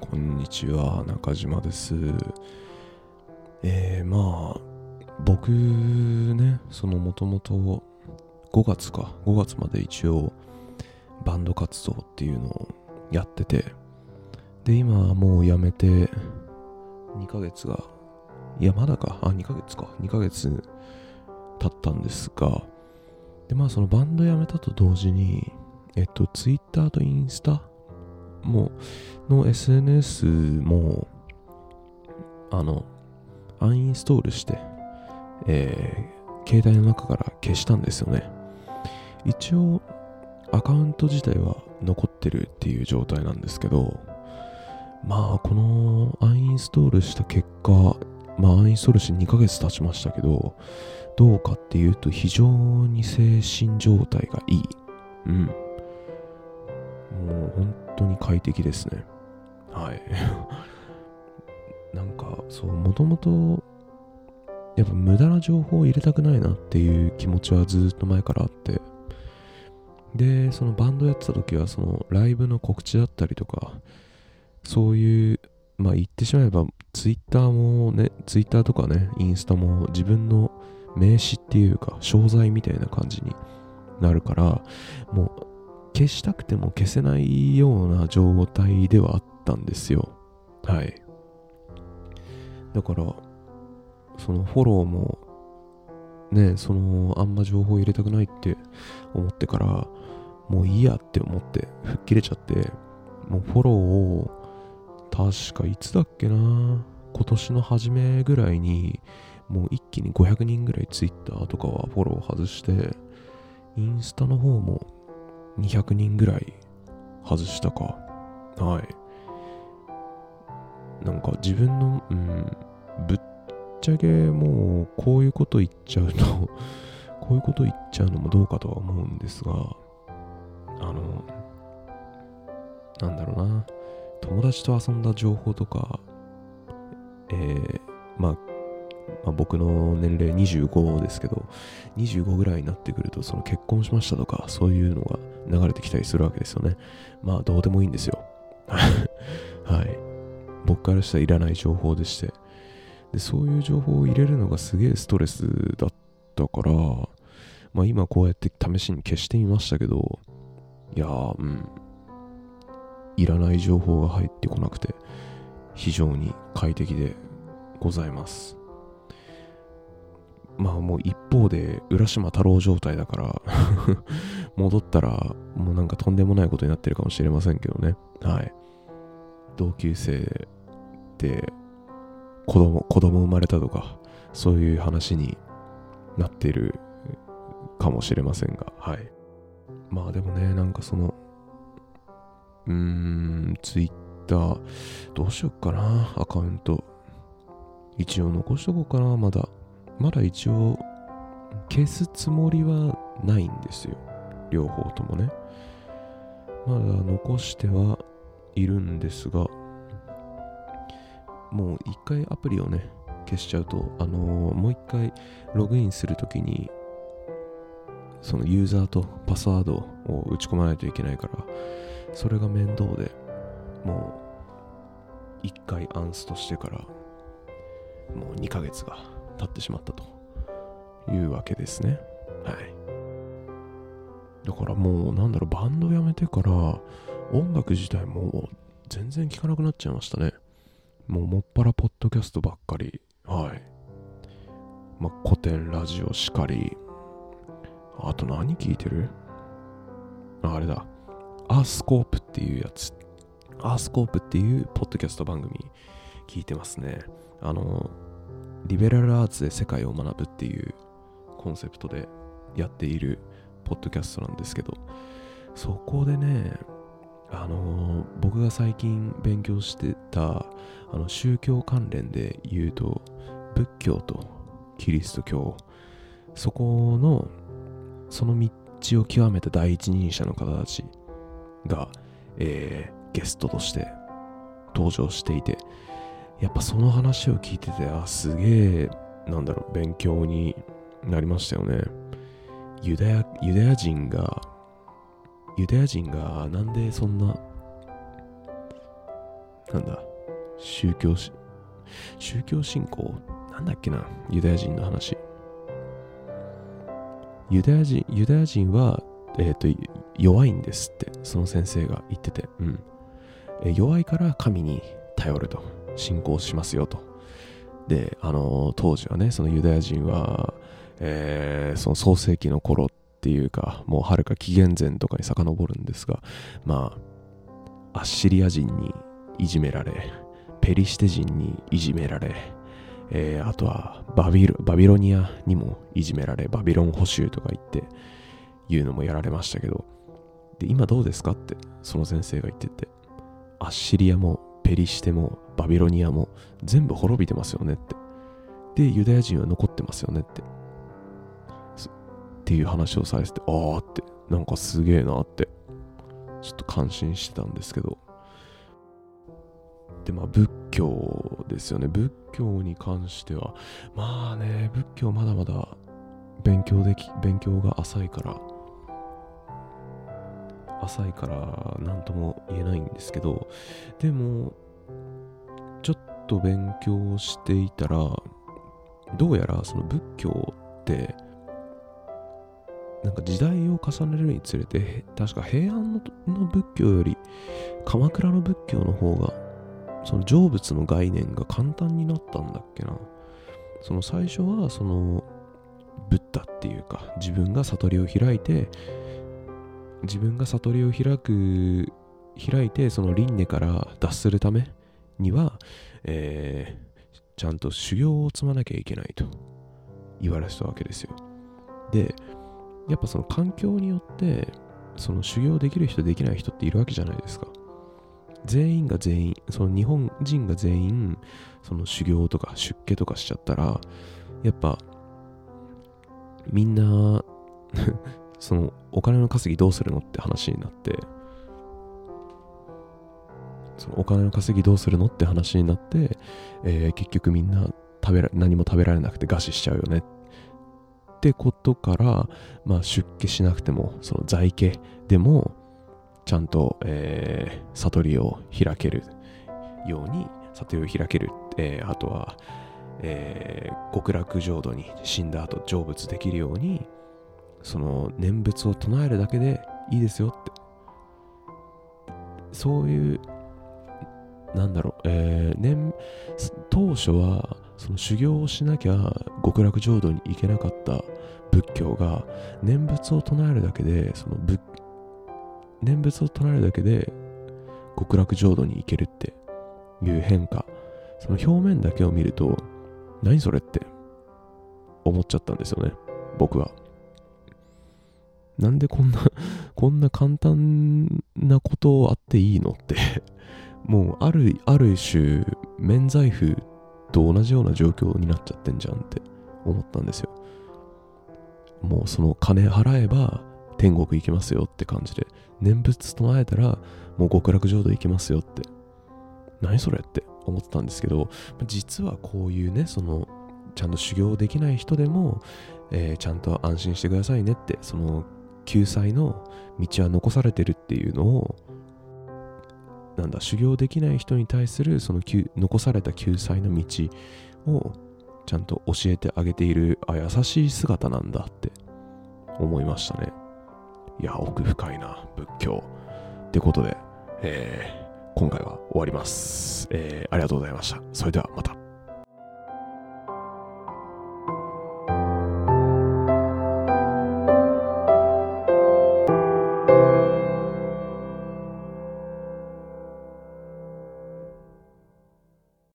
こんにちは、中島です。えー、まあ、僕ね、そのもともと5月か、5月まで一応バンド活動っていうのをやってて、で、今もうやめて2ヶ月が、いや、まだか、あ、2ヶ月か、2ヶ月経ったんですが、で、まあそのバンド辞めたと同時に、えっと、Twitter とインスタもの SNS も、あの、アンインストールして、えー、携帯の中から消したんですよね。一応、アカウント自体は残ってるっていう状態なんですけど、まあ、このアンインストールした結果、まあ、アンインストールして2ヶ月経ちましたけど、どうかっていうと非常に精神状態がいい。うん。もう本当に快適ですね。はい。なんか、そう、もともと、やっぱ無駄な情報を入れたくないなっていう気持ちはずっと前からあって。で、そのバンドやってた時は、そのライブの告知だったりとか、そういう、まあ言ってしまえば、ツイッターもね、ツイッターとかね、インスタも自分の名詞っていうか、商材みたいな感じになるから、もう消したくても消せないような状態ではあったんですよ。はい。だから、そのフォローも、ね、その、あんま情報入れたくないって思ってから、もういいやって思って、吹っ切れちゃって、もうフォローを、確かいつだっけな今年の初めぐらいに、もう一気に500人ぐらい Twitter とかはフォロー外して、インスタの方も200人ぐらい外したか。はい。なんか自分の、うん、ぶっちゃけもうこういうこと言っちゃうと こういうこと言っちゃうのもどうかとは思うんですが、あの、なんだろうな。友達と遊んだ情報とか、えー、まあ、まあ、僕の年齢25ですけど、25ぐらいになってくると、その結婚しましたとか、そういうのが流れてきたりするわけですよね。まあ、どうでもいいんですよ。はい。僕からしたらいらない情報でして。で、そういう情報を入れるのがすげえストレスだったから、まあ今こうやって試しに消してみましたけど、いやー、うん。いらない情報が入ってこなくて、非常に快適でございます。まあもう一方で浦島太郎状態だから 戻ったらもうなんかとんでもないことになってるかもしれませんけどね。はい。同級生で子供、子供生まれたとか、そういう話になってるかもしれませんが、はい。まあでもね、なんかその、うーん、ツイッター、どうしよっかな、アカウント。一応残しとこうかな、まだ。まだ一応消すつもりはないんですよ。両方ともね。まだ残してはいるんですが、もう一回アプリをね、消しちゃうと、あのーもう一回ログインするときに、そのユーザーとパスワードを打ち込まないといけないから、それが面倒で、もう一回アンストしてから、もう2ヶ月が経ってしまったというわけですね。はい。だからもうなんだろう、バンドやめてから音楽自体も全然聴かなくなっちゃいましたね。もうもっぱらポッドキャストばっかり。はい。まあ、古典ラジオしかり。あと何聞いてる？あれだ。アースコープっていうやつ。アースコープっていうポッドキャスト番組聞いてますね。あの、リベラルアーツで世界を学ぶっていうコンセプトでやっているポッドキャストなんですけど、そこでね、あの僕が最近勉強してたあの宗教関連で言うと仏教とキリスト教そこのその道を極めた第一人者の方たちが、えーゲストとして登場していてやっぱその話を聞いててあすげえなんだろう勉強になりましたよねユダヤユダヤ人がユダヤ人がなんでそんななんだ、宗教し、宗教信仰？なんだっけな、ユダヤ人の話。ユダヤ人、ユダヤ人は、えっ、ー、と、弱いんですって、その先生が言ってて、うん。え弱いから神に頼ると、信仰しますよと。で、あの、当時はね、そのユダヤ人は、えー、その創世紀の頃っていうか、もうはるか紀元前とかに遡るんですが、まあ、アッシリア人にいじめられ、ペリシテ人にいじめられ、えー、あとはバビロバビロニアにもいじめられ、バビロン捕囚とか言って、いうのもやられましたけど、で、今どうですかって、その先生が言ってて、アッシリアもペリシテもバビロニアも全部滅びてますよねって。で、ユダヤ人は残ってますよねって。っていう話をされてて、ああって、なんかすげえなって、ちょっと感心してたんですけど。で、まあ仏教ですよね。仏教に関しては、まあね、仏教まだまだ勉強でき、勉強が浅いから、浅いから何とも言えないんですけど、でも、ちょっと勉強していたら、どうやらその仏教って、なんか時代を重ねるにつれて、確か平安の仏教より鎌倉の仏教の方が、その成仏の概念が簡単になったんだっけな。その最初は、その、ブッダっていうか、自分が悟りを開いて、自分が悟りを開く、開いて、その輪廻から脱するためには、えー、ちゃんと修行を積まなきゃいけないと言われてたわけですよ。で、やっぱその環境によって、その修行できる人できない人っているわけじゃないですか。全員が全員、その日本人が全員、その修行とか出家とかしちゃったら、やっぱ、みんなそのお金の稼ぎどうするのって話になって、そのお金の稼ぎどうするのって話になって、えー、結局みんな食べら何も食べられなくて餓死しちゃうよねってことから、まあ、出家しなくてもその在家でもちゃんと、えー、悟りを開けるように悟りを開ける、えー、あとは、えー、極楽浄土に死んだ後成仏できるようにその念仏を唱えるだけでいいですよって。そういうなんだろう、えー、念当初はその修行をしなきゃ極楽浄土に行けなかった仏教が念仏を唱えるだけでその仏念仏を唱えるだけで極楽浄土に行けるっていう変化。その表面だけを見ると何それって思っちゃったんですよね僕は。なんでこんな こんな簡単なことあっていいのって もうある、ある種、免罪符と同じような状況になっちゃってんじゃんって思ったんですよ。もうその金払えば天国行けますよって感じで、念仏唱えたらもう極楽浄土行けますよって。何それって思ってたんですけど、実はこういうね、その、ちゃんと修行できない人でも、えー、ちゃんと安心してくださいねって、その救済の道は残されてるっていうのをなんだ修行できない人に対するその残された救済の道をちゃんと教えてあげているあ優しい姿なんだって思いましたね。いや奥深いな仏教。ってことで、えー、今回は終わります、えー、ありがとうございました。それではまた。